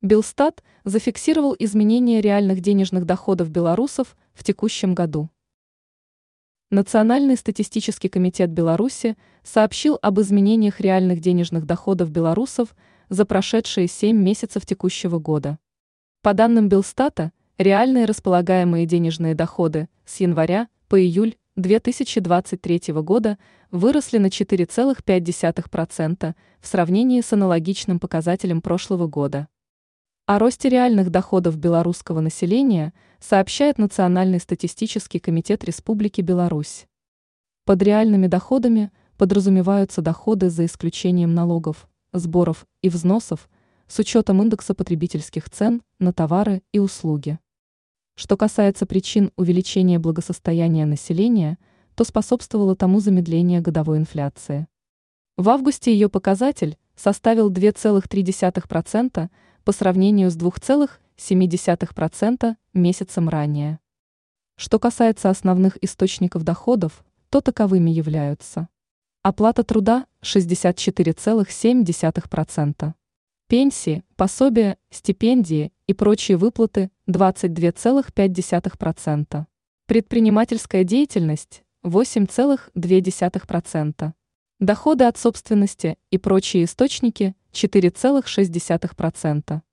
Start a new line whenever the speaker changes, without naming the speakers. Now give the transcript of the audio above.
Белстат зафиксировал изменение реальных денежных доходов белорусов в текущем году. Национальный статистический комитет Беларуси сообщил об изменениях реальных денежных доходов белорусов за прошедшие 7 месяцев текущего года. По данным Белстата, реальные располагаемые денежные доходы с января по июль 2023 года выросли на 4,5% в сравнении с аналогичным показателем прошлого года. О росте реальных доходов белорусского населения сообщает Национальный статистический комитет Республики Беларусь. Под реальными доходами подразумеваются доходы за исключением налогов, сборов и взносов с учетом индекса потребительских цен на товары и услуги. Что касается причин увеличения благосостояния населения, то способствовало тому замедление годовой инфляции. В августе ее показатель составил 2,3%, по сравнению с 2,7% месяцем ранее. Что касается основных источников доходов, то таковыми являются оплата труда 64,7%, пенсии, пособия, стипендии и прочие выплаты 22,5%, предпринимательская деятельность 8,2%, доходы от собственности и прочие источники 4,6%.